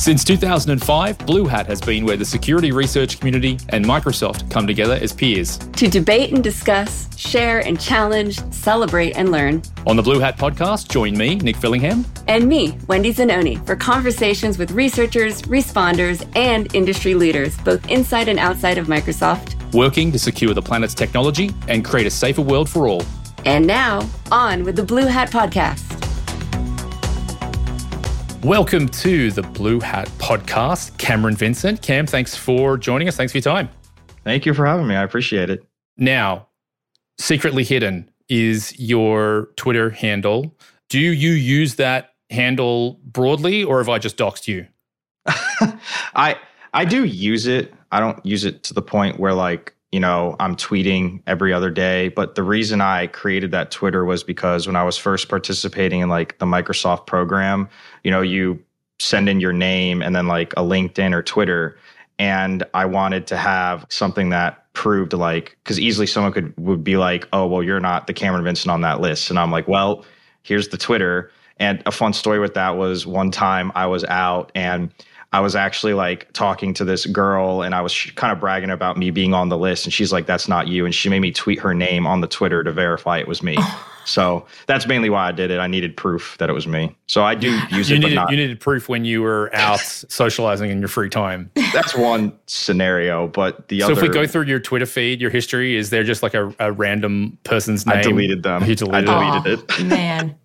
Since 2005, Blue Hat has been where the security research community and Microsoft come together as peers. To debate and discuss, share and challenge, celebrate and learn. On the Blue Hat podcast, join me, Nic Fillingham. And me, Wendy Zenone, for conversations with researchers, responders, and industry leaders, both inside and outside of Microsoft. Working to secure the planet's technology and create a safer world for all. And now, on with the Blue Hat podcast. Welcome to the Blue Hat podcast. Cameron Vincent. Cam, thanks for joining us. Thanks for your time. Thank you for having me. I appreciate it. Now, secretly hidden is your Twitter handle. Do you use that handle broadly or have I just doxed you? I I do use it. I don't use it to the point where like you know, I'm tweeting every other day. But the reason I created that Twitter was because when I was first participating in like the Microsoft program, you know, you send in your name and then like a LinkedIn or Twitter. And I wanted to have something that proved like, because easily someone could would be like, oh, well, you're not the Cameron Vincent on that list. And I'm like, well, here's the Twitter. And a fun story with that was one time I was out and I was actually like talking to this girl and I was kind of bragging about me being on the list. And she's like, that's not you. And she made me tweet her name on the Twitter to verify it was me. Oh. so that's mainly why I did it. I needed proof that it was me. So I do use you it. Needed, not, you needed proof when you were out socializing in your free time. That's one scenario. But the so other. So if we go through your Twitter feed, your history, is there just like a, a random person's name? I deleted them. You deleted I deleted oh, it. Man.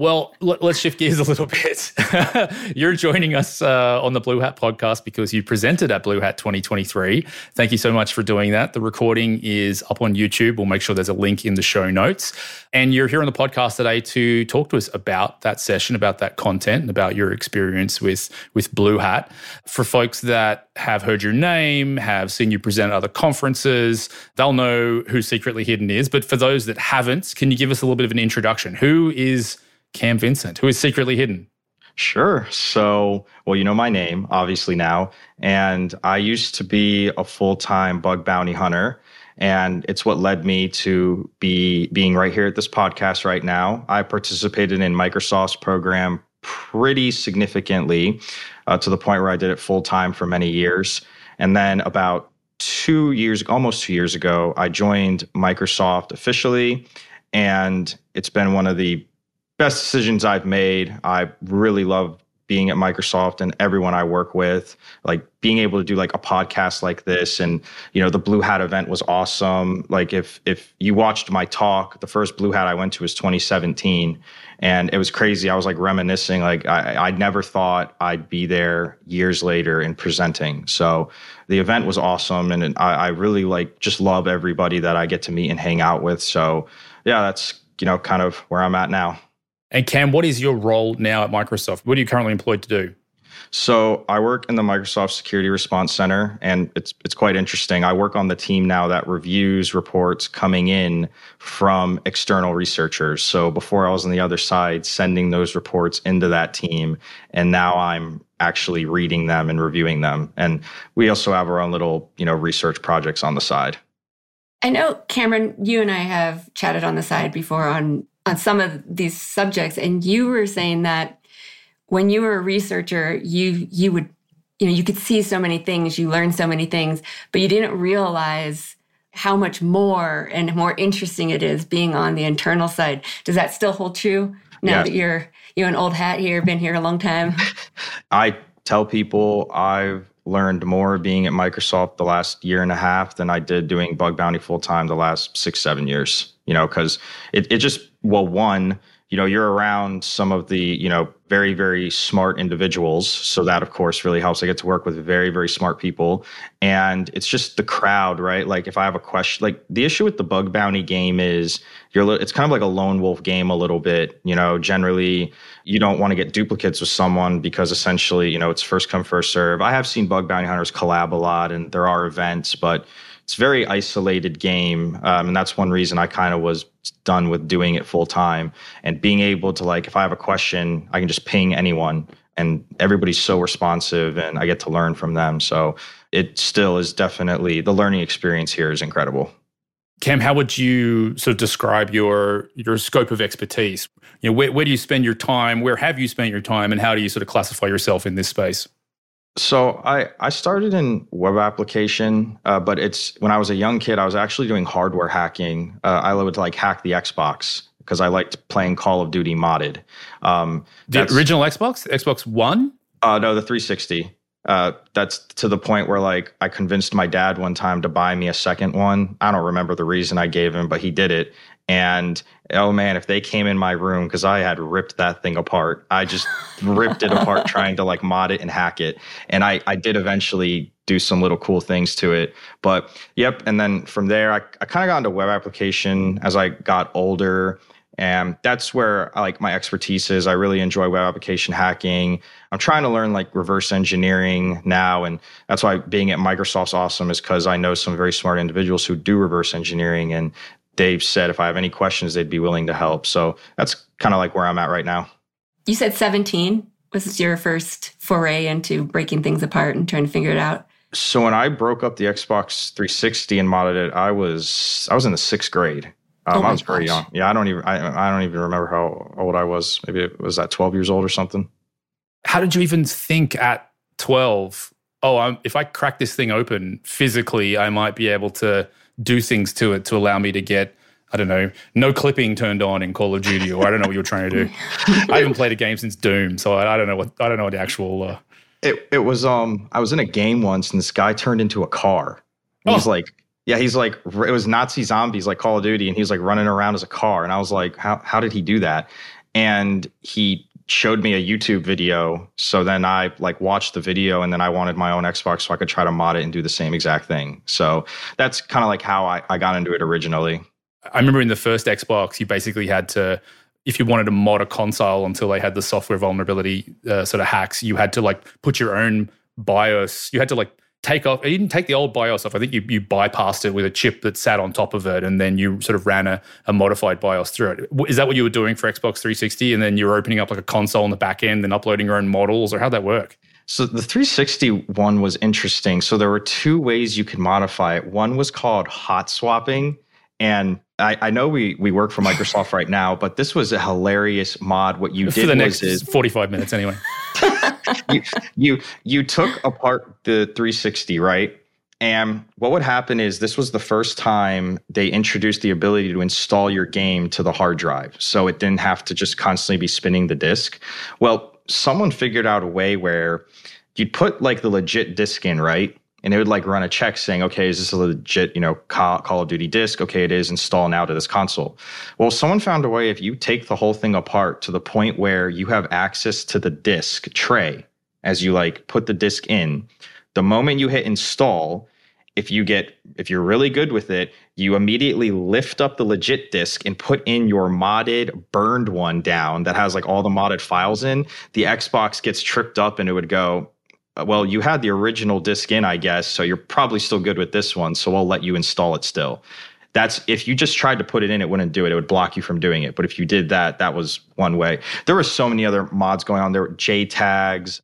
Well, let, us shift gears a little bit. You're joining us uh, on the Blue Hat podcast because you presented at Blue Hat 2023. Thank you so much for doing that. The recording is up on YouTube. We'll make sure there's a link in the show notes. And you're here on the podcast today to talk to us about that session, about that content, and about your experience with, with Blue Hat. For folks that have heard your name, have seen you present at other conferences, they'll know who Secretly Hidden is. But for those that haven't, can you give us a little bit of an introduction? Who is Cam Vincent, who is secretly hidden? Sure. So, well, you know my name, obviously, now. And I used to be a full time bug bounty hunter. And it's what led me to be being right here at this podcast right now. I participated in Microsoft's program pretty significantly uh, to the point where I did it full time for many years. And then about two years, almost two years ago, I joined Microsoft officially. And it's been one of the best decisions I've made. I really love being at Microsoft and everyone I work with, like being able to do like a podcast like this and you know the Blue Hat event was awesome. Like if if you watched my talk, the first Blue Hat I went to was 2017 and it was crazy. I was like reminiscing like I I never thought I'd be there years later in presenting. So the event was awesome and I, I really like just love everybody that I get to meet and hang out with. So yeah, that's you know kind of where I'm at now. And Cam, what is your role now at Microsoft? What are you currently employed to do? So I work in the Microsoft Security Response Center, and it's it's quite interesting. I work on the team now that reviews reports coming in from external researchers. So before I was on the other side, sending those reports into that team, and now I'm actually reading them and reviewing them. And we also have our own little you know research projects on the side. I know Cameron, you and I have chatted on the side before on on some of these subjects. And you were saying that when you were a researcher you you would you know you could see so many things you learned so many things but you didn't realize how much more and more interesting it is being on the internal side. Does that still hold true now yeah. that you're you an old hat here been here a long time? I tell people i've learned more being at microsoft the last year and a half than i did doing bug bounty full time the last six seven years you know because it, it just well, one, you know, you're around some of the, you know, very, very smart individuals. So that, of course, really helps. I get to work with very, very smart people. And it's just the crowd, right? Like if I have a question, like the issue with the bug bounty game is you're, it's kind of like a lone wolf game a little bit. You know, generally you don't want to get duplicates with someone because essentially, you know, it's first come, first serve. I have seen bug bounty hunters collab a lot and there are events, but it's a very isolated game um, and that's one reason i kind of was done with doing it full time and being able to like if i have a question i can just ping anyone and everybody's so responsive and i get to learn from them so it still is definitely the learning experience here is incredible Cam, how would you sort of describe your your scope of expertise? You know, where, where do you spend your time? Where have you spent your time, and how do you sort of classify yourself in this space? So I I started in web application, uh, but it's when I was a young kid, I was actually doing hardware hacking. Uh, I would like hack the Xbox because I liked playing Call of Duty modded. Um, the original Xbox, Xbox One? Uh, no, the 360 uh, that's to the point where like I convinced my dad one time to buy me a second one. I don't remember the reason I gave him, but he did it. And oh man, if they came in my room because I had ripped that thing apart, I just ripped it apart trying to like mod it and hack it. And I I did eventually do some little cool things to it. But yep, and then from there I, I kind of got into web application as I got older and that's where I like my expertise is. I really enjoy web application hacking. I'm trying to learn like reverse engineering now. And that's why being at Microsoft's awesome is because I know some very smart individuals who do reverse engineering. And they've said if I have any questions, they'd be willing to help. So that's kind of like where I'm at right now. You said 17 was your first foray into breaking things apart and trying to figure it out. So when I broke up the Xbox 360 and modded it, I was I was in the sixth grade. Um, oh I was very young. Yeah, I don't even I, I don't even remember how old I was. Maybe it was that 12 years old or something. How did you even think at 12? Oh, I'm, if I crack this thing open physically, I might be able to do things to it to allow me to get I don't know, no clipping turned on in Call of Duty, or I don't know what you're trying to do. I haven't played a game since Doom, so I, I don't know what I don't know what the actual. Uh... It it was um I was in a game once and this guy turned into a car. He's oh. like yeah, he's like it was Nazi zombies like Call of Duty, and he was like running around as a car, and I was like, how how did he do that? And he showed me a YouTube video. So then I like watched the video, and then I wanted my own Xbox so I could try to mod it and do the same exact thing. So that's kind of like how I, I got into it originally. I remember in the first Xbox, you basically had to if you wanted to mod a console until they had the software vulnerability uh, sort of hacks, you had to like put your own BIOS. You had to like take off. You didn't take the old BIOS off. I think you, you bypassed it with a chip that sat on top of it, and then you sort of ran a, a modified BIOS through it. Is that what you were doing for Xbox 360? And then you were opening up like a console on the back end and uploading your own models, or how'd that work? So the 360 one was interesting. So there were two ways you could modify it. One was called hot swapping, and I, I, know we we work for Microsoft right now, but this was a hilarious mod. What you for did the next is, 45 minutes anyway. you, you you took apart the 360, right? And what would happen is this was the first time they introduced the ability to install your game to the hard drive. So it didn't have to just constantly be spinning the disk. Well, someone figured out a way where you'd put like the legit disk in, right? And it would like run a check saying, okay, is this a legit, you know, Call, Call of Duty disc? Okay, it is. Install now to this console. Well, someone found a way if you take the whole thing apart to the point where you have access to the disk tray as you like put the disk in, the moment you hit install, if you get if you're really good with it, you immediately lift up the legit disk and put in your modded burned one down that has like all the modded files in. The Xbox gets tripped up and it would go, well, you had the original disc in, I guess, so you're probably still good with this one, so I'll let you install it still. That's if you just tried to put it in, it wouldn't do it. It would block you from doing it. But if you did that, that was one way. There were so many other mods going on. There were JTags,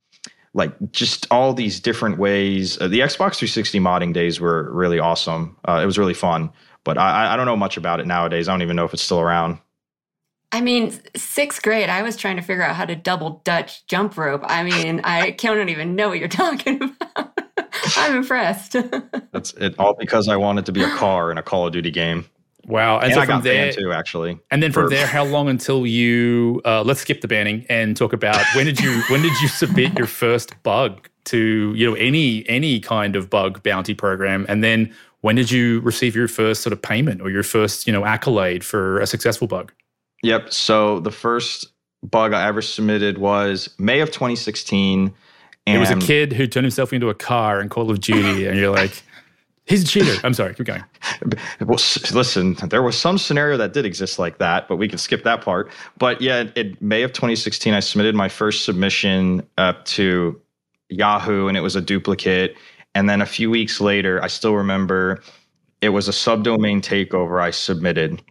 like just all these different ways. Uh, the Xbox 360 modding days were really awesome. Uh, it was really fun. But I, I don't know much about it nowadays. I don't even know if it's still around. I mean, sixth grade, I was trying to figure out how to double Dutch jump rope. I mean, I can't even know what you're talking about. I'm impressed. That's it. All because I wanted to be a car in a Call of Duty game. Wow, and, and so I got there, banned too, actually. And then from for, there, how long until you? Uh, let's skip the banning and talk about when did you when did you submit your first bug to you know any any kind of bug bounty program, and then when did you receive your first sort of payment or your first you know accolade for a successful bug? Yep. So the first bug I ever submitted was May of 2016. And it was a kid who turned himself into a car in Call of Duty, and you're like, he's a cheater. I'm sorry, keep going. Well, listen, there was some scenario that did exist like that, but we can skip that part. But yeah, in May of 2016, I submitted my first submission up to Yahoo, and it was a duplicate. And then a few weeks later, I still remember it was a subdomain takeover I submitted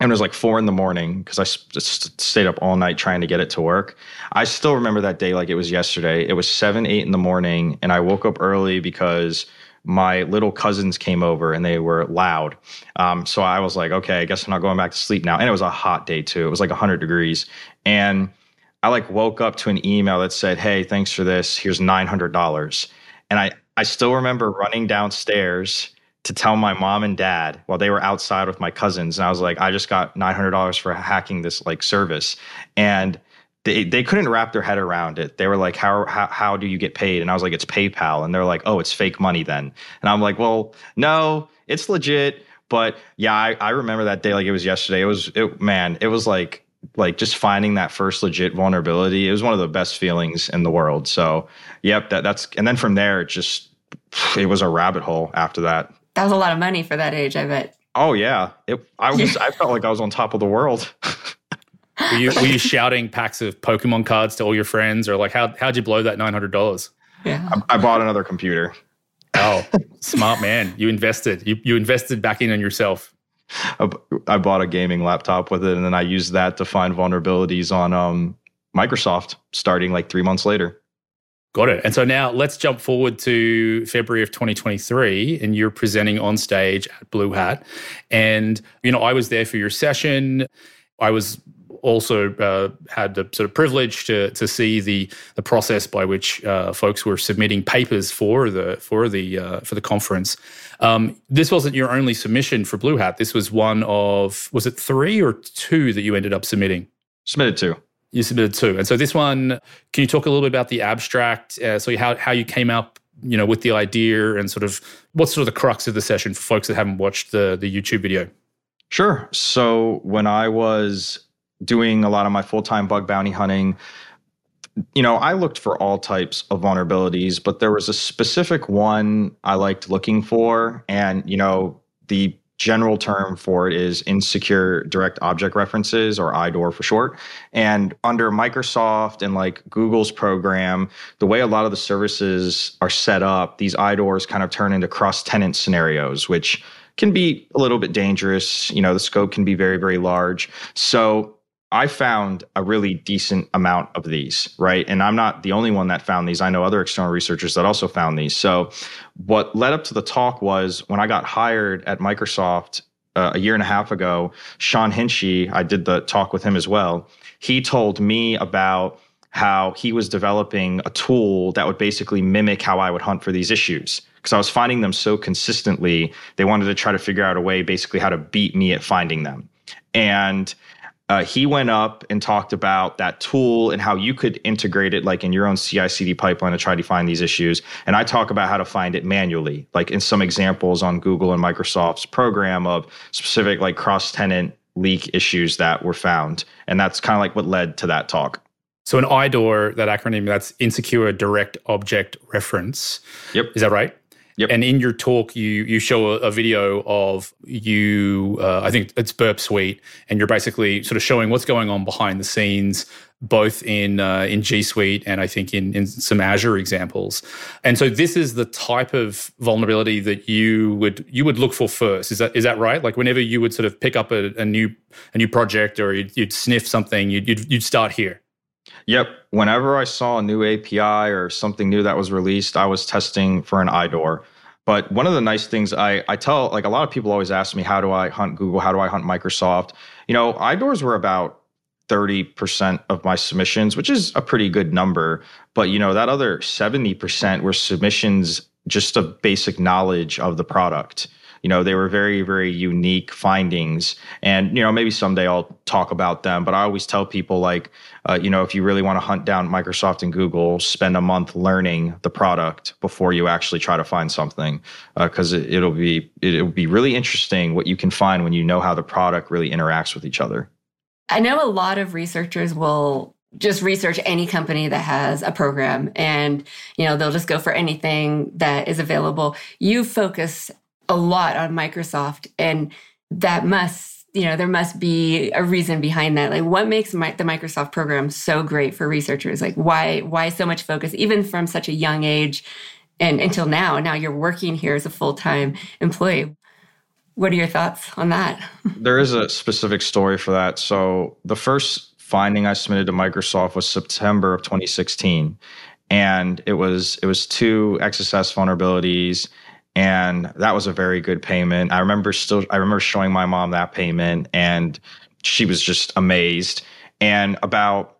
and it was like four in the morning because I just stayed up all night trying to get it to work. I still remember that day like it was yesterday. It was seven, eight in the morning, and I woke up early because my little cousins came over and they were loud. Um, so I was like, okay, I guess I'm not going back to sleep now. And it was a hot day too. It was like 100 degrees. And I like woke up to an email that said, hey, thanks for this. Here's $900. And I, I still remember running downstairs to tell my mom and dad while they were outside with my cousins. And I was like, I just got $900 for hacking this like service. And they, they couldn't wrap their head around it. They were like, how, how, how do you get paid? And I was like, it's PayPal. And they're like, oh, it's fake money then. And I'm like, well, no, it's legit. But yeah, I, I remember that day like it was yesterday. It was, it, man, it was like, like just finding that first legit vulnerability. It was one of the best feelings in the world. So, yep, that, that's, and then from there, it just, it was a rabbit hole after that. That was a lot of money for that age, I bet. Oh yeah, it, I was. I felt like I was on top of the world. were you were you shouting packs of Pokemon cards to all your friends, or like how how'd you blow that nine hundred dollars? Yeah, I, I, bought another computer. Oh, smart man! You invested. You you invested back in on yourself. I, I bought a gaming laptop with it, and then I used that to find vulnerabilities on um, Microsoft. Starting like three months later. Got it. And so now let's jump forward to February of 2023, and you're presenting on stage at Blue Hat. And, you know, I was there for your session. I was also uh, had the sort of privilege to to see the the process by which uh, folks were submitting papers for the for the uh, for the conference. Um, this wasn't your only submission for Blue Hat. This was one of was it three or two that you ended up submitting? Submitted two. You submitted two. And so this one, can you talk a little bit about the abstract? Uh, so how, how you came up, you know, with the idea and sort of what's sort of the crux of the session for folks that haven't watched the, the YouTube video? Sure. So when I was doing a lot of my full-time bug bounty hunting, you know, I looked for all types of vulnerabilities, but there was a specific one I liked looking for. And, you know, the general term for it is insecure direct object references or IDOR for short. And under Microsoft and like Google's program, the way a lot of the services are set up, these IDORs kind of turn into cross tenant scenarios, which can be a little bit dangerous. You know, the scope can be very, very large. So I found a really decent amount of these, right? And I'm not the only one that found these. I know other external researchers that also found these. So, what led up to the talk was when I got hired at Microsoft uh, a year and a half ago, Sean Hinchey, I did the talk with him as well. He told me about how he was developing a tool that would basically mimic how I would hunt for these issues. Because I was finding them so consistently, they wanted to try to figure out a way, basically, how to beat me at finding them. And uh, he went up and talked about that tool and how you could integrate it like in your own CI/CD pipeline to try to find these issues. And I talk about how to find it manually, like in some examples on Google and Microsoft's program of specific like cross-tenant leak issues that were found. And that's kind of like what led to that talk. So an IDOR, that acronym, that's insecure direct object reference. Yep. Is that right? Yep. And in your talk, you you show a, a video of you. Uh, I think it's Burp Suite, and you're basically sort of showing what's going on behind the scenes, both in uh, in G Suite and I think in in some Azure examples. And so this is the type of vulnerability that you would you would look for first. Is that is that right? Like whenever you would sort of pick up a, a new a new project or you'd, you'd sniff something, you'd, you'd you'd start here. Yep. Whenever I saw a new API or something new that was released, I was testing for an IDOR. But one of the nice things I, I tell, like a lot of people always ask me, how do I hunt Google? How do I hunt Microsoft? You know, IDORs were about 30% of my submissions, which is a pretty good number. But, you know, that other 70% were submissions just of basic knowledge of the product you know they were very very unique findings. And you know maybe someday i'll talk about them but i always tell people like uh, you know if you really want to hunt down microsoft and google spend a month learning the product before you actually try to find something because uh, it, will be it'll be really interesting what you can find when you know how the product really interacts with each other. I know a lot of researchers will just research any company that has a program and you know they'll just go for anything that is available. You focus a lot on Microsoft, and that must you know there must be a reason behind that. Like what makes my, the microsoft program so great for researchers? Like why why so much focus even from such a young age and until now? Now you're working here as a full-time employee. What are your thoughts on that? There is a specific story for that. So the first finding i submitted to microsoft was september of 2016 and it was it was two xss vulnerabilities and that was a very good payment. I remember still I remember showing my mom that payment and she was just amazed. And about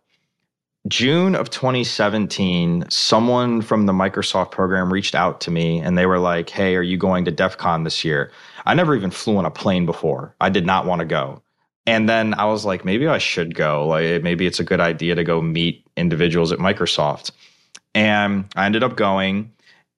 June of 2017, someone from the Microsoft program reached out to me and they were like, Hey, are you going to DEF CON this year? I never even flew on a plane before. I did not want to go. And then I was like, maybe I should go. Like, maybe it's a good idea to go meet individuals at Microsoft. And I ended up going,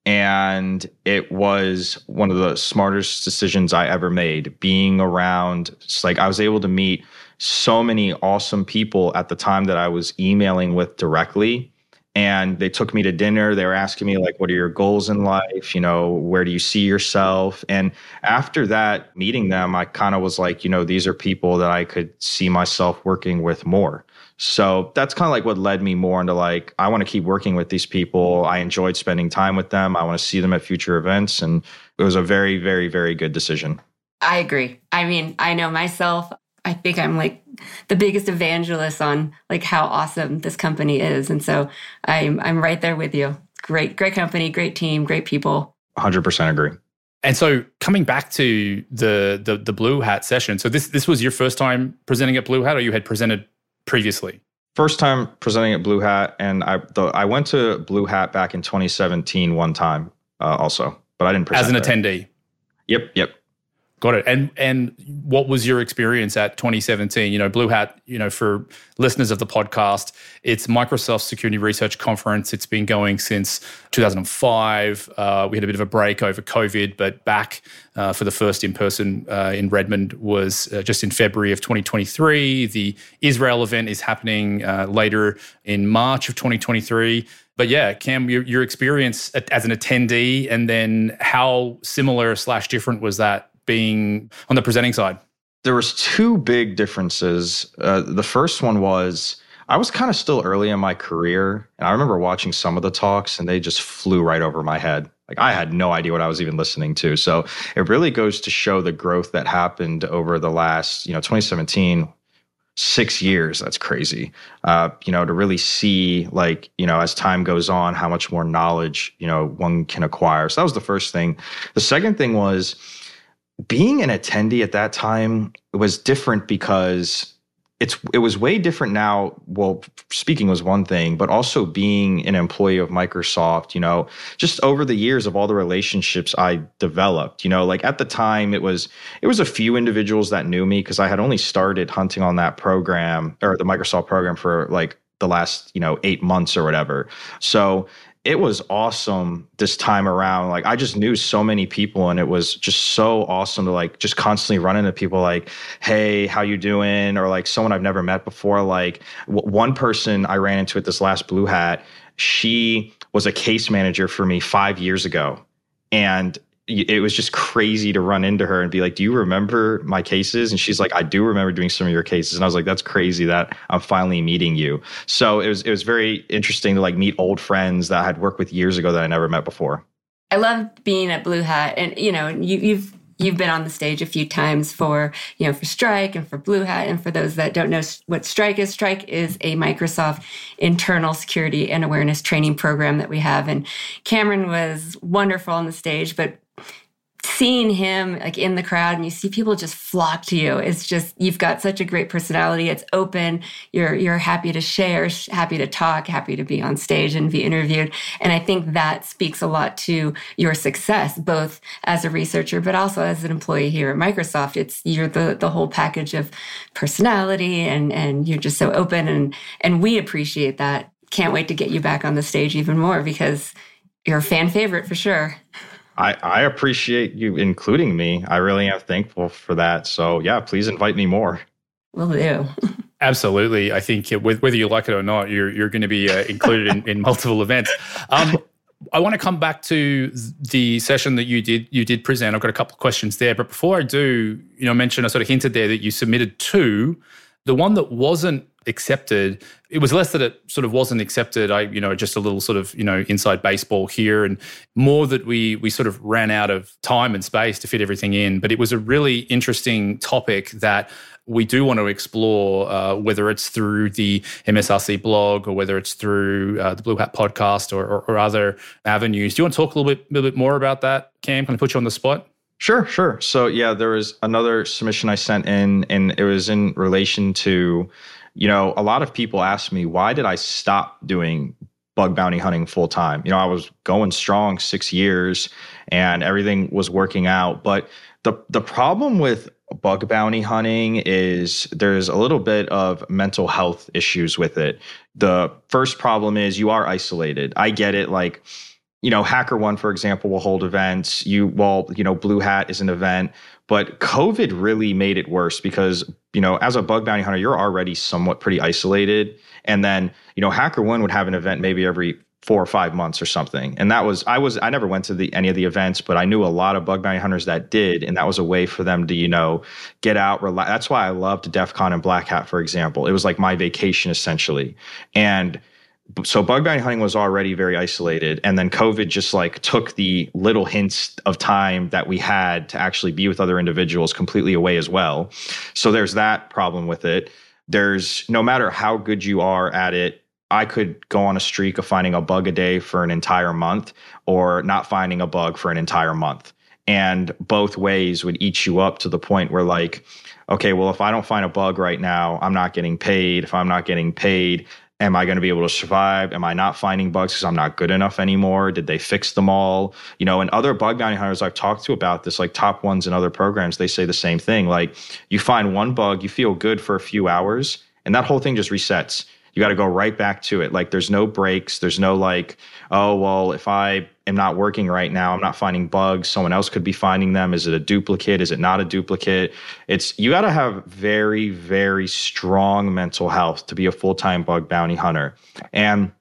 and it was one of the smartest decisions I ever made. Being around, it's like I was able to meet so many awesome people at the time that I was emailing with directly. And they took me to dinner. They were asking me, like, what are your goals in life? You know, where do you see yourself? And after that, meeting them, I kind of was like, you know, these are people that I could see myself working with more. So that's kind of like what led me more into like, I want to keep working with these people. I enjoyed spending time with them. I want to see them at future events. And it was a very, very, very good decision. I agree. I mean, I know myself, I think I'm like the biggest evangelist on like how awesome this company is. And so I'm I'm right there with you. Great, great company, great team, great people. 100% agree. And so coming back to the, the the Blue Hat session, so this this was your first time presenting at Blue Hat, or you had presented previously? First time presenting at Blue Hat, and I the, I went to Blue Hat back in 2017 one time uh, also, but I didn't present as an there. attendee. Yep, yep. Got it. And and what was your experience at 2017? You know, Blue Hat, you know, for listeners of the podcast, it's Microsoft Security Research Conference. It's been going since 2005. Uh, we had a bit of a break over COVID, but back uh, for the first in person uh, in Redmond was uh, just in February of 2023. The Israel event is happening uh, later in March of 2023 but yeah, Cam, your, your experience as an attendee, and then how similar slash different was that being on the presenting side? There was two big differences. Uh, the first one was I was kind of still early in my career, and I remember watching some of the talks, and they just flew right over my head. Like I had no idea what I was even listening to. So it really goes to show the growth that happened over the last, you know, 2017 six years that's crazy uh, you know to really see like you know as time goes on how much more knowledge you know one can acquire so that was the first thing the second thing was being an attendee at that time was different because it's it was way different now. Well speaking was one thing but also being an employee of microsoft you know just over the years of all the relationships i developed you know like at the time it was it was a few individuals that knew me because i had only started hunting on that program or the microsoft program for like the last you know eight months or whatever. So it was awesome this time around. Like I just knew so many people and it was just so awesome to like just constantly run into people like, Hey, how you doing? Or like someone I've never met before. Like w- one person I ran into at this last blue hat, she was a case manager for me five years ago. And it was just crazy to run into her and be like, "Do you remember my cases?" And she's like, "I do remember doing some of your cases." And I was like, "That's crazy that I'm finally meeting you." So it was it was very interesting to like meet old friends that I had worked with years ago that I never met before. I love being at Blue Hat, and you know, you, you've you've been on the stage a few times for you know for strike and for blue hat and for those that don't know what strike is strike is a microsoft internal security and awareness training program that we have and cameron was wonderful on the stage but seeing him like in the crowd and you see people just flock to you it's just you've got such a great personality. It's open. You're you're happy to share happy to talk happy to be on stage and be interviewed. And i think that speaks a lot to your success both as a researcher but also as an employee here at microsoft. It's you're the the whole package of personality and and you're just so open and and we appreciate that. Can't wait to get you back on the stage even more because you're a fan favorite for sure I, I appreciate you including me. I really am thankful for that. So yeah, please invite me more. Will do. Absolutely. I think whether you like it or not, you're you're going to be uh, included in, in multiple events. Um, I want to come back to the session that you did you did present. I've got a couple of questions there, but before I do, you know, mention I sort of hinted there that you submitted two. The one that wasn't accepted. It was less that it sort of wasn't accepted. I, you know, just a little sort of, you know, inside baseball here and more that we we sort of ran out of time and space to fit everything in. But it was a really interesting topic that we do want to explore, uh, whether it's through the MSRC blog or whether it's through uh, the Blue Hat podcast or, or, or, other avenues. Do you want to talk a little bit, little bit more about that, Cam? Can I put you on the spot? Sure, sure. So yeah, there was another submission I sent in, and it was in relation to, you know, a lot of people ask me why did I stop doing bug bounty hunting full time. You know, I was going strong six years and everything was working out. But the the problem with bug bounty hunting is there's a little bit of mental health issues with it. The first problem is you are isolated. I get it, like you know, Hacker One, for example, will hold events. You, well, you know, Blue Hat is an event, but COVID really made it worse because, you know, as a bug bounty hunter, you're already somewhat pretty isolated. And then, you know, Hacker One would have an event maybe every four or five months or something. And that was, I was, I never went to the, any of the events, but I knew a lot of bug bounty hunters that did. And that was a way for them to, you know, get out, relax. That's why I loved DEF CON and Black Hat, for example. It was like my vacation essentially. And, so bug bounty hunting was already very isolated and then covid just like took the little hints of time that we had to actually be with other individuals completely away as well. So there's that problem with it. There's no matter how good you are at it i could go on a streak of finding a bug a day for an entire month or not finding a bug for an entire month. And both ways would eat you up to the point where like okay well if i don't find a bug right now i'm not getting paid. If i'm not getting paid am I going to be able to survive? Am I not finding bugs because I'm not good enough anymore? Did they fix them all? You know, and other bug bounty hunters I've talked to about this, like top ones in other programs, they say the same thing. Like you find one bug, you feel good for a few hours, and that whole thing just resets you got to go right back to it. Like there's no breaks. There's no like, oh, well, if I am not working right now, I'm not finding bugs. Someone else could be finding them. Is it a duplicate? Is it not a duplicate? It's, you got to have very, very strong mental health to be a full time bug bounty hunter. And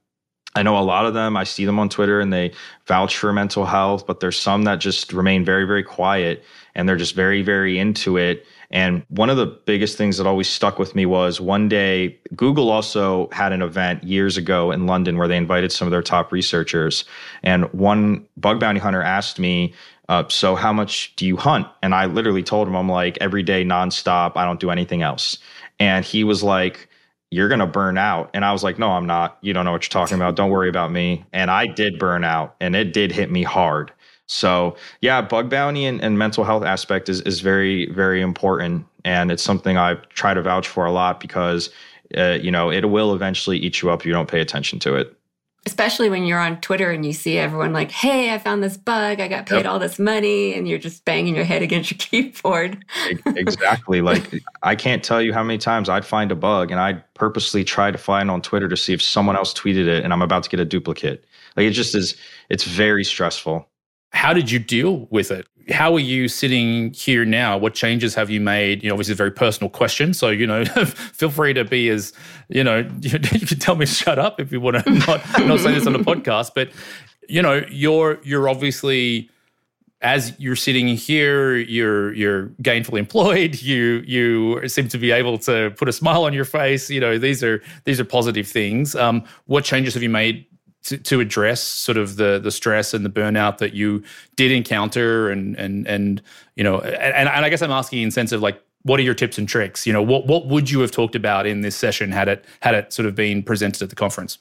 I know a lot of them, I see them on Twitter and they vouch for mental health, but there's some that just remain very, very quiet and they're just very, very into it and one of the biggest things that always stuck with me was one day, Google also had an event years ago in London where they invited some of their top researchers. And one bug bounty hunter asked me, uh, So, how much do you hunt? And I literally told him, I'm like, every day, nonstop. I don't do anything else. And he was like, you're going to burn out. And I was like, no, I'm not. You don't know what you're talking about. Don't worry about me. And I did burn out and it did hit me hard. So yeah, bug bounty and, and mental health aspect is, is very, very important. And it's something I try to vouch for a lot because, uh, you know, it will eventually eat you up if you don't pay attention to it. Especially when you're on Twitter and you see everyone like, hey, I found this bug, I got paid yep. all this money, and you're just banging your head against your keyboard. exactly. like, I can't tell you how many times I'd find a bug and I'd purposely try to find on Twitter to see if someone else tweeted it and I'm about to get a duplicate. Like, it just is, it's very stressful how did you deal with it? How are you sitting here now? What changes have you made? You know, obviously, a very personal question. So, you know, feel free to be as, you know, you, can tell me to shut up if you want to not, not say this on the podcast. But, you know, you're you're obviously as you're sitting here, you're you're gainfully employed. You you seem to be able to put a smile on your face. You know, these are these are positive things. Um, what changes have you made to, to address sort of the the stress and the burnout that you did encounter and and and you know and, and I guess I'm asking in sense of like what are your tips and tricks? You know what what would you have talked about in this session had it had it sort of been presented at the conference?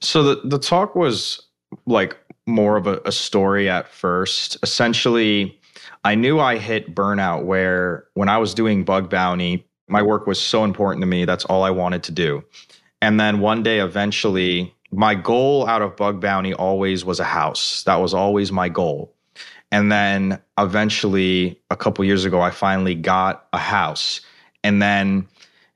So the the talk was like more of a, a story at first. Essentially I knew I hit burnout where when I was doing bug bounty my work was so important to me that's all I wanted to do. And then one day eventually my goal out of bug bounty always was a house. That was always my goal. And then eventually, a couple years ago, I finally got a house. And then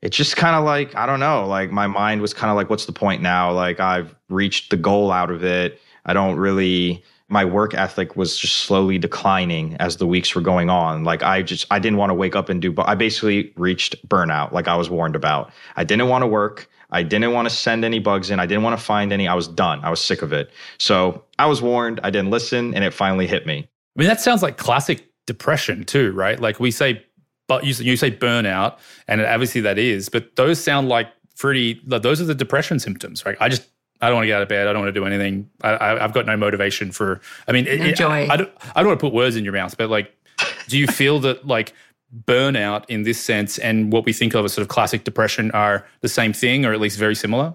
it's just kind of like, I don't know, like my mind was kind of like, what's the point now? Like I've reached the goal out of it. I don't really, my work ethic was just slowly declining as the weeks were going on. Like I just, I didn't want to wake up and do, but I basically reached burnout, like I was warned about. I didn't want to work. I didn't want to send any bugs in. I didn't want to find any. I was done. I was sick of it. So I was warned. I didn't listen, and it finally hit me. I mean, that sounds like classic depression too, right? Like we say, but you, you say burnout, and obviously that is, but those sound like pretty. Those are the depression symptoms, right? I just I don't want to get out of bed. I don't want to do anything. I, have got no motivation for. I mean, no it. I, I, don't, I don't want to put words in your mouth, but like, do you feel that like burnout in this sense and what we think of as sort of classic depression are the same thing or at least very similar?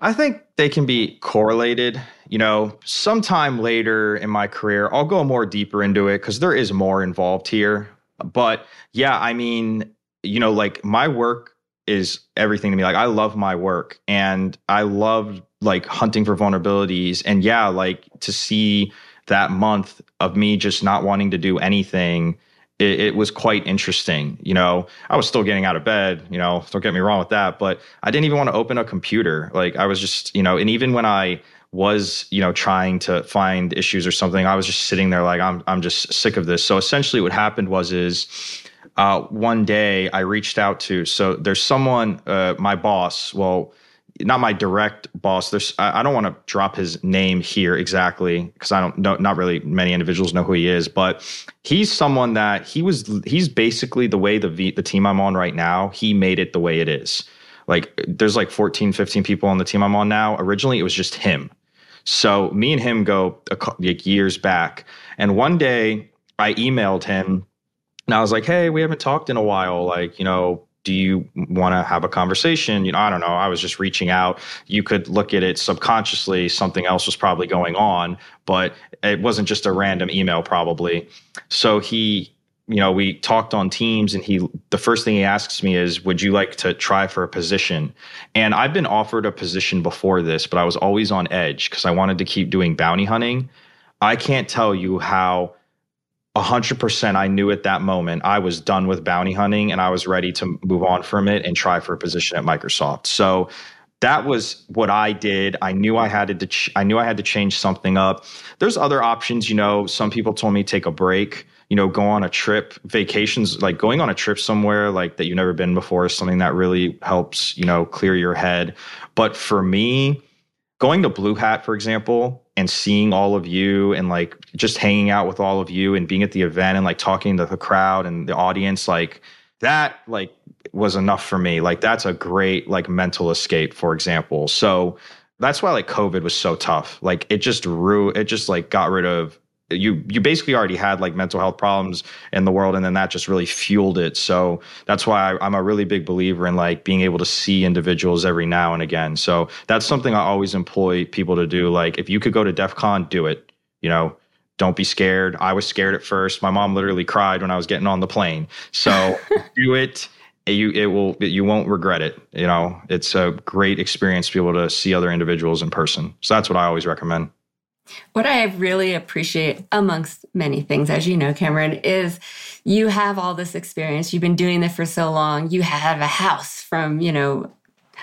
I think they can be correlated. You know, sometime later in my career, I'll go more deeper into it because there is more involved here. But yeah, I mean, you know, like my work is everything to me. Like I love my work and I love like hunting for vulnerabilities. And yeah, like to see that month of me just not wanting to do anything it, it, was quite interesting. You know, I was still getting out of bed, you know, don't get me wrong with that, but I didn't even want to open a computer. Like I was just, you know, and even when I was, you know, trying to find issues or something, I was just sitting there like I'm I'm just sick of this. So essentially what happened was is uh, one day I reached out to so there's someone uh, my boss, well, not my direct boss. There's I, I don't want to drop his name here exactly because I don't know. Not really many individuals know who he is, but he's someone that he was. He's basically the way the v, the team I'm on right now. He made it the way it is. Like there's like 14, 15 people on the team I'm on now. Originally, it was just him. So me and him go like years back, and one day I emailed him. And I was like, "Hey, we haven't talked in a while. Like, you know, do you want to have a conversation? You know, I don't know. I was just reaching out. You could look at it subconsciously. Something else was probably going on, but it wasn't just a random email, probably. So he, you know, we talked on Teams, and he, the first thing he asks me is, "Would you like to try for a position?" And I've been offered a position before this, but I was always on edge because I wanted to keep doing bounty hunting. I can't tell you how 100% I knew at that moment I was done with bounty hunting and I was ready to move on from it and try for a position at Microsoft. So that was what I did. I knew I had to I knew I had to change something up. There's other options, you know, some people told me take a break, you know, go on a trip, vacations, like going on a trip somewhere like that you've never been before is something that really helps, you know, clear your head. But for me, going to Blue Hat, for example, and seeing all of you and like just hanging out with all of you and being at the event and like talking to the crowd and the audience like that like was enough for me. Like that's a great like mental escape for example. So that's why like covid was so tough. Like it just ru it just like got rid of you you basically already had like mental health problems in the world and then that just really fueled it. So that's why I, am a really big believer in like being able to see individuals every now and again. So that's something i always employ people to do. Like if you could go to def con do it. You know don't be scared. I was scared at first. My mom literally cried when i was getting on the plane. So do it. You it will you won't regret it. You know it's a great experience to be able to see other individuals in person. So that's what i always recommend what I really appreciate, amongst many things, as you know, Cameron, is you have all this experience. You've been doing this for so long. You have a house from, you know,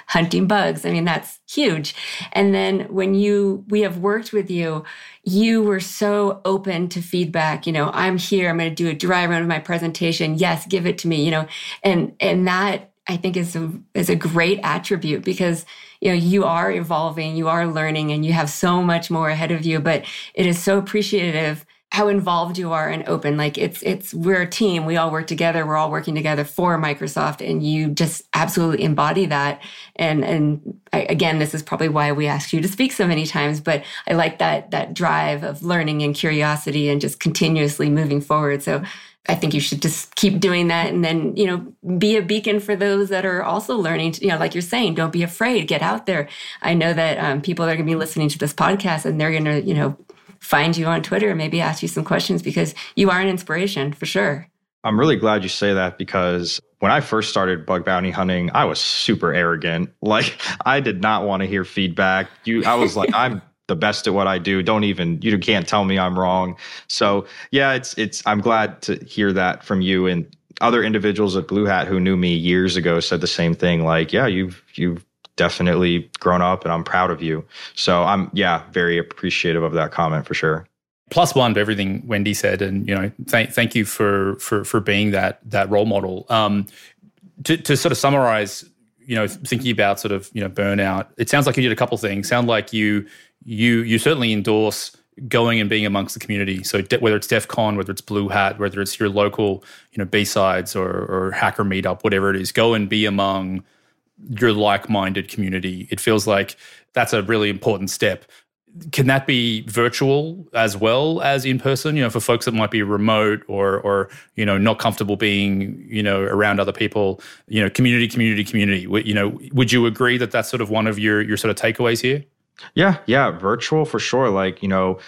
hunting bugs. I mean, that's huge. And then when you, we have worked with you, you were so open to feedback. You know, I'm here. I'm going to do a dry run of my presentation. Yes, give it to me. You know, and and that I think is a is a great attribute because you know you are evolving you are learning and you have so much more ahead of you but it is so appreciative how involved you are and open like it's it's we're a team we all work together we're all working together for microsoft and you just absolutely embody that and and I, again this is probably why we ask you to speak so many times but i like that that drive of learning and curiosity and just continuously moving forward so I think you should just keep doing that and then, you know, be a beacon for those that are also learning, to, you know, like you're saying, don't be afraid, get out there. I know that um, people are going to be listening to this podcast and they're going to, you know, find you on Twitter and maybe ask you some questions because you are an inspiration for sure. I'm really glad you say that because when I first started bug bounty hunting, I was super arrogant. Like I did not want to hear feedback. You I was like I'm the best at what I do. Don't even you can't tell me I'm wrong. So yeah, it's it's I'm glad to hear that from you and other individuals at Blue Hat who knew me years ago said the same thing. Like, yeah, you've you've definitely grown up and I'm proud of you. So I'm yeah, very appreciative of that comment for sure. Plus one to everything Wendy said, and you know, thank thank you for for for being that that role model. Um, to to sort of summarize, you know, thinking about sort of you know burnout, it sounds like you did a couple things. Sound like you you you certainly endorse going and being amongst the community. So de- whether it's DEF CON, whether it's Blue Hat, whether it's your local, you know, B-sides or, or hacker meetup, whatever it is, go and be among your like-minded community. It feels like that's a really important step. can that be virtual as well as in person you know for folks that might be remote or or you know not comfortable being you know around other people you know community community community you know would you agree that that's sort of one of your your sort of takeaways here yeah, yeah, virtual for sure. Like, you know,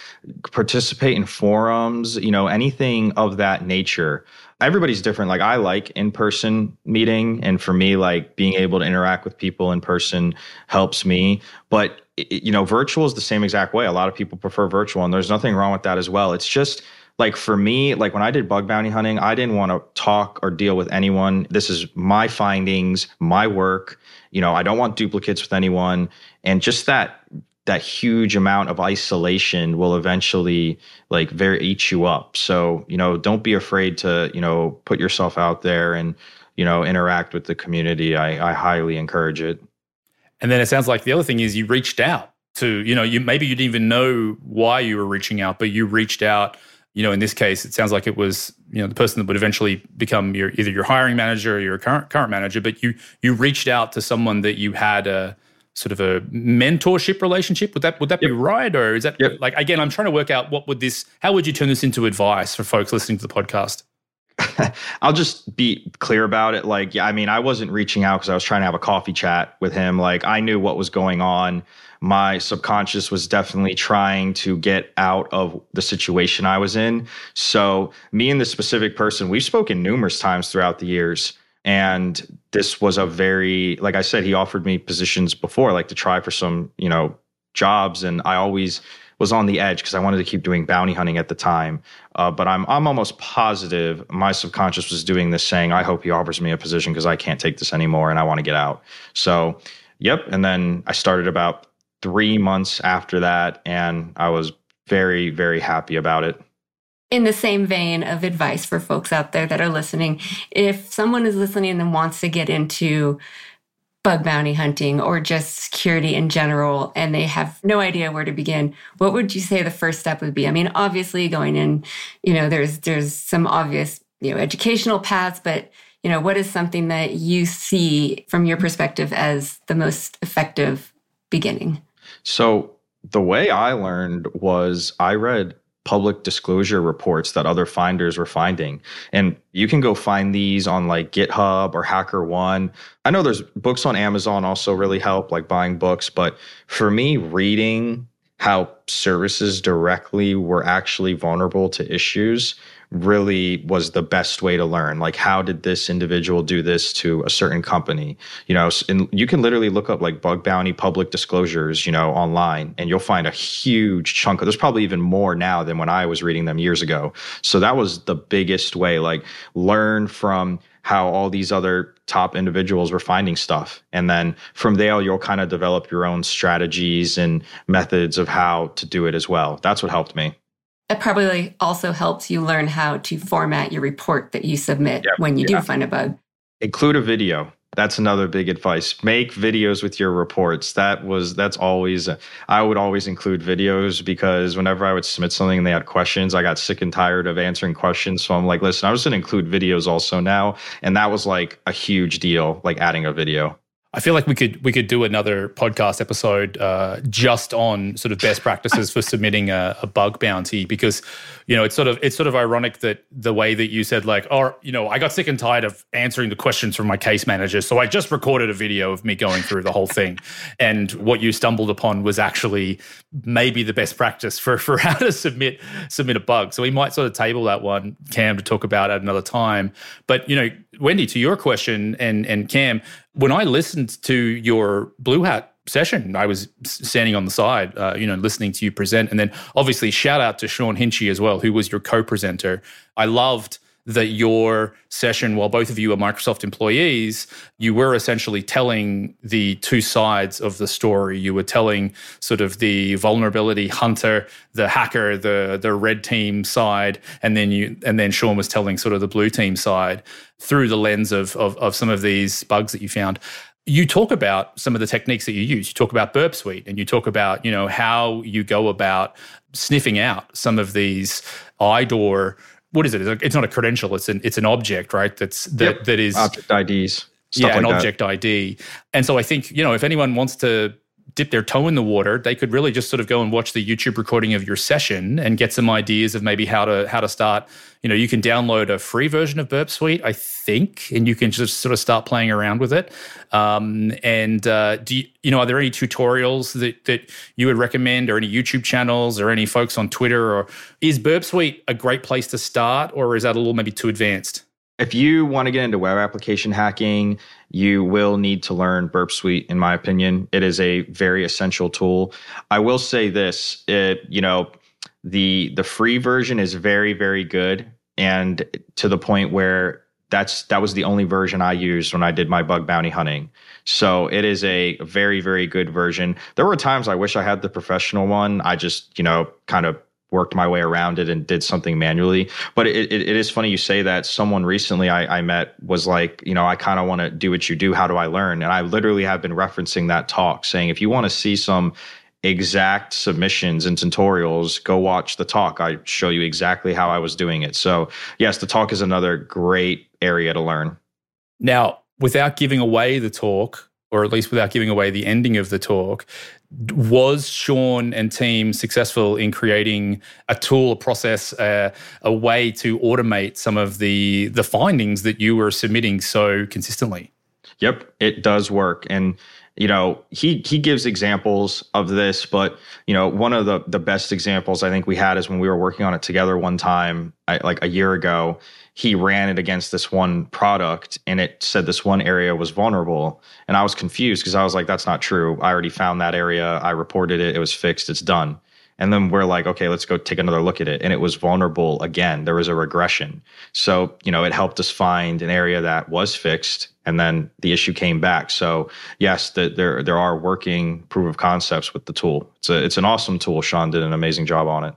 participate in forums, you know, anything of that nature. Everybody's different. Like, I like in person meeting. And for me, like being able to interact with people in person helps me. But, you know, virtual is the same exact way. A lot of people prefer virtual, and there's nothing wrong with that as well. It's just, like for me, like when I did bug bounty hunting, I didn't want to talk or deal with anyone. This is my findings, my work. You know, I don't want duplicates with anyone. And just that that huge amount of isolation will eventually like very eat you up. So, you know, don't be afraid to, you know, put yourself out there and, you know, interact with the community. I, I highly encourage it. And then it sounds like the other thing is you reached out to, you know, you maybe you didn't even know why you were reaching out, but you reached out you know, in this case, it sounds like it was, you know, the person that would eventually become your either your hiring manager or your current current manager. But you you reached out to someone that you had a sort of a mentorship relationship. Would that would that yep. be right, or is that yep. like again? I'm trying to work out what would this. How would you turn this into advice for folks listening to the podcast? I'll just be clear about it. Like, yeah, I mean, I wasn't reaching out because I was trying to have a coffee chat with him. Like, I knew what was going on my subconscious was definitely trying to get out of the situation I was in. So, me and this specific person, we've spoken numerous times throughout the years. And this was a very, like I said, he offered me positions before, like to try for some, you know, jobs. And I always was on the edge because I wanted to keep doing bounty hunting at the time. Uh, but I'm I'm almost positive my subconscious was doing this, saying, "I hope he offers me a position because I can't take this anymore and I want to get out." So, yep. And then I started about three months after that, and I was very, very happy about it. In the same vein of advice for folks out there that are listening, if someone is listening and wants to get into bug bounty hunting or just security in general and they have no idea where to begin what would you say the first step would be i mean obviously going in you know there's there's some obvious you know educational paths but you know what is something that you see from your perspective as the most effective beginning so the way I learned was I read public disclosure reports that other finders were finding. And you can go find these on like GitHub or HackerOne. I know there's books on Amazon also really help, like buying books. But for me, reading how services directly were actually vulnerable to issues really was the best way to learn. Like how did this individual do this to a certain company? You know and you can literally look up like bug bounty public disclosures you know online and you'll find a huge chunk of there's probably even more now than when i was reading them years ago. So that was the biggest way like learn from how all these other top individuals were finding stuff. And then from there, you'll kind of develop your own strategies and methods of how to do it as well. That's what helped me. That probably also helps you learn how to format your report that you submit when you yeah. do find a bug. Include a video. That's another big advice. Make videos with your reports. That was that's always I would always include videos because whenever I would submit something and they had questions, I got sick and tired of answering questions. So I'm like, listen, I was going to include videos also now, and that was like a huge deal, like adding a video. I feel like we could we could do another podcast episode uh, just on sort of best practices for submitting a, a, bug bounty because you know it's sort of it's sort of ironic that the way that you said like oh you know I got sick and tired of answering the questions from my case manager so I just recorded a video of me going through the whole thing. And what you stumbled upon was actually maybe the best practice for for how to submit submit a bug. So we might sort of table that one Cam to talk about at another time. But you know Wendy to your question and and Cam when I listened to your Blue Hat session, I was standing on the side, uh, you know, listening to you present. And then obviously, shout out to Sean Hinchy as well, who was your co presenter. I loved that your session, while both of you are Microsoft employees, you were essentially telling the two sides of the story. You were telling sort of the vulnerability hunter, the hacker, the the red team side, and then you and then Sean was telling sort of the blue team side through the lens of of, of some of these bugs that you found you talk about some of the techniques that you use. You talk about Burp Suite and you talk about, you know, how you go about sniffing out some of these IDOR what is it? It's not a credential. It's an it's an object, right? That's that yep. that is object IDs. yeah, like an that. object ID. And so I think you know if anyone wants to dip their toe in the water, they could really just sort of go and watch the YouTube recording of your session and get some ideas of maybe how to how to start. You know, you can download a free version of Burp Suite, I think, and you can just sort of start playing around with it. Um, and uh, do you, you know, are there any tutorials that that you would recommend, or any YouTube channels, or any folks on Twitter, or is Burp Suite a great place to start, or is that a little maybe too advanced? If you want to get into web application hacking, you will need to learn Burp Suite, in my opinion. It is a very essential tool. I will say this, it, you know, the the free version is very, very good. And to the point where that's that was the only version I used when I did my bug bounty hunting. So it is a very, very good version. There were times I wish I had the professional one. I just, you know, kind of worked my way around it and did something manually. But it, it, it is funny you say that. Someone recently I, I met was like, you know, I kind of want to do what you do. How do I learn? And I literally have been referencing that talk, saying if you want to see some exact submissions and tutorials, go watch the talk. I show you exactly how I was doing it. So yes, the talk is another great area to learn. Now, without giving away the talk, or at least without giving away the ending of the talk, was Sean and team successful in creating a tool, a process, uh, a way to automate some of the the findings that you were submitting so consistently? Yep, it does work, and you know he he gives examples of this, but you know one of the the best examples I think we had is when we were working on it together one time, like a year ago he ran it against this one product and it said this one area was vulnerable. And I was confused because I was like, that's not true. I already found that area. I reported it. It was fixed. It's done. And then we're like, okay, let's go take another look at it. And it was vulnerable again. There was a regression. So, you know, it helped us find an area that was fixed and then the issue came back. So yes, the, there there are working proof of concepts with the tool. It's a it's an awesome tool. Sean did an amazing job on it.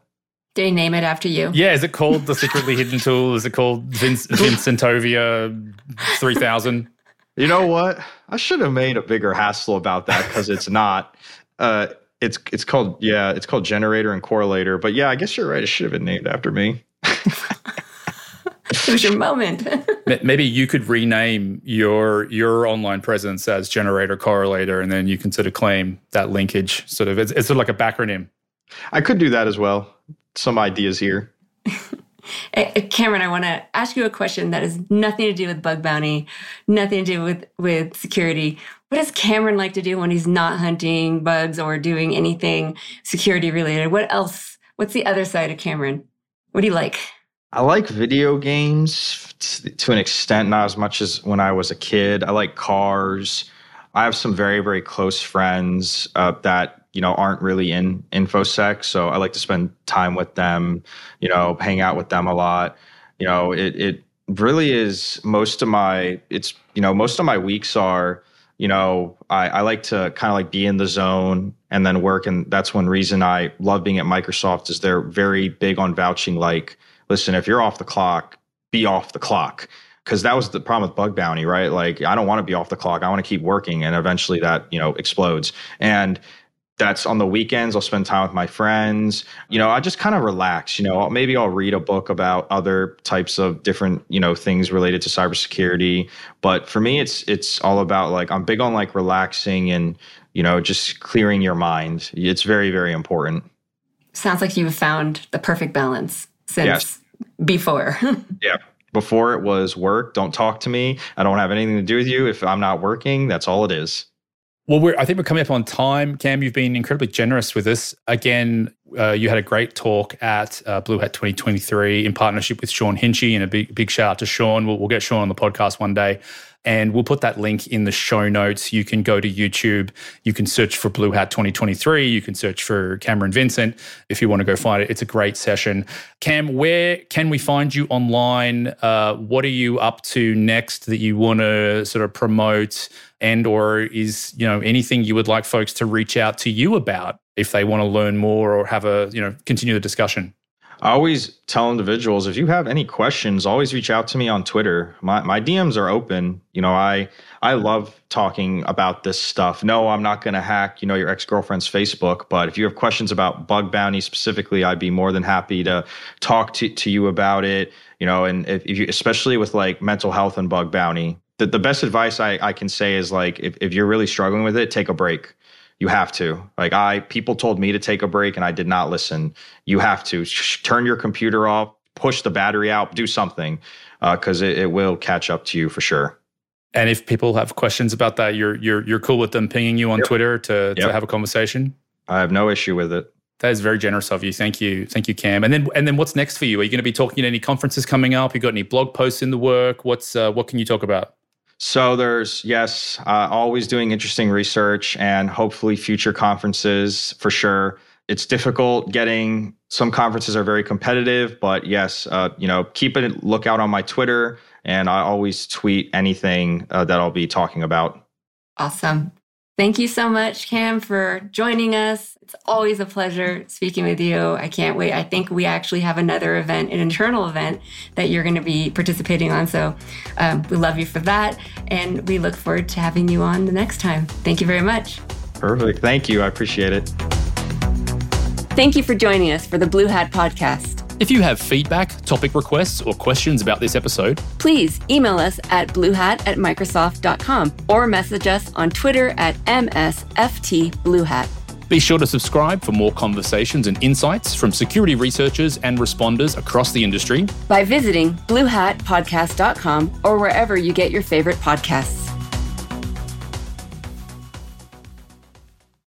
Did he name it after you? Yeah, is it called the secretly hidden tool? Is it called Vince, Vincentovia 3000? You know what? I should have made a bigger hassle about that because it's not. Uh, it's it's called yeah, it's called generator and correlator. But yeah, I guess you're right. It should have been named after me. it was your moment. Maybe you could rename your your online presence as generator correlator, and then you can sort of claim that linkage. Sort of, it's, it's sort of like a backronym. I could do that as well some ideas here. Cameron, I want to ask you a question that has nothing to do with bug bounty, nothing to do with, with security. What does Cameron like to do when he's not hunting bugs or doing anything security related? What else? What's the other side of Cameron? What do you like? I like video games to an extent, not as much as when I was a kid. I like cars. I have some very, very close friends uh, that you know aren't really in infosec. So i like to spend time with them you know hang out with them a lot. You know it it really is most of my it's you know most of my weeks are you know i, I like to kind of like be in the zone and then work. And that's one reason i love being at microsoft is they're very big on vouching like listen if you're off the clock be off the clock. Because that was the problem with bug bounty right? Like i don't want to be off the clock. I want to keep working and eventually that you know explodes. And that's on the weekends. I'll spend time with my friends. You know, I just kind of relax. You know, maybe I'll read a book about other types of different, you know, things related to cybersecurity. But for me, it's it's all about like I'm big on like relaxing and you know just clearing your mind. It's very very important. Sounds like you've found the perfect balance since yes. before. yeah. Before it was work. Don't talk to me. I don't have anything to do with you. If I'm not working, that's all it is. Well, I think we're coming up on time. Cam, you've been incredibly generous with us. Again, uh, you had a great talk at uh, Blue Hat 2023 in partnership with Sean Hinchy, and a big, big shout out to Sean. We'll, we'll get Sean on the podcast one day. And we'll put that link in the show notes. You can go to YouTube. You can search for Blue Hat 2023. You can search for Cameron Vincent if you want to go find it. It's a great session. Cam, where can we find you online? Uh, what are you up to next that you want to sort of promote? And or is you know anything you would like folks to reach out to you about if they want to learn more or have a you know continue the discussion? I always tell individuals if you have any questions, always reach out to me on Twitter. My my DMs are open. You know, I I love talking about this stuff. No, I'm not going to hack, you know, your ex-girlfriend's Facebook, but if you have questions about bug bounty specifically, I'd be more than happy to talk to, to you about it, you know, and if, if you especially with like mental health and bug bounty. The, the best advice I, I can say is like if, if you're really struggling with it, take a break You have to. Like I, people told me to take a break and I did not listen. You have to Sh- turn your computer off, push the battery out, do something because uh, it, it will catch up to you for sure. And if people have questions about that, you're you're you're cool with them pinging you on yep. Twitter to, yep. to have a conversation. I have no issue with it. That is very generous of you. Thank you, thank you, Cam. And then and then what's next for you? Are you going to be talking at any conferences coming up? You got any blog posts in the work? What's uh, what can you talk about? So there's yes, uh, always doing interesting research and hopefully future conferences for sure. It's difficult getting some conferences are very competitive, but yes, uh, you know, keep a lookout on my Twitter, and I always tweet anything uh, that I'll be talking about. Awesome. Thank you so much, Cam, for joining us. It's always a pleasure speaking with you. I can't wait. I think we actually have another event, an internal event that you're going to be participating on. So um, we love you for that. And we look forward to having you on the next time. Thank you very much. Perfect. Thank you. I appreciate it. Thank you for joining us for the Blue Hat Podcast. If you have feedback, topic requests, or questions about this episode, please email us at bluehat at microsoft.com or message us on Twitter at MSFTBlueHat. Be sure to subscribe for more conversations and insights from security researchers and responders across the industry by visiting bluehatpodcast.com or wherever you get your favorite podcasts.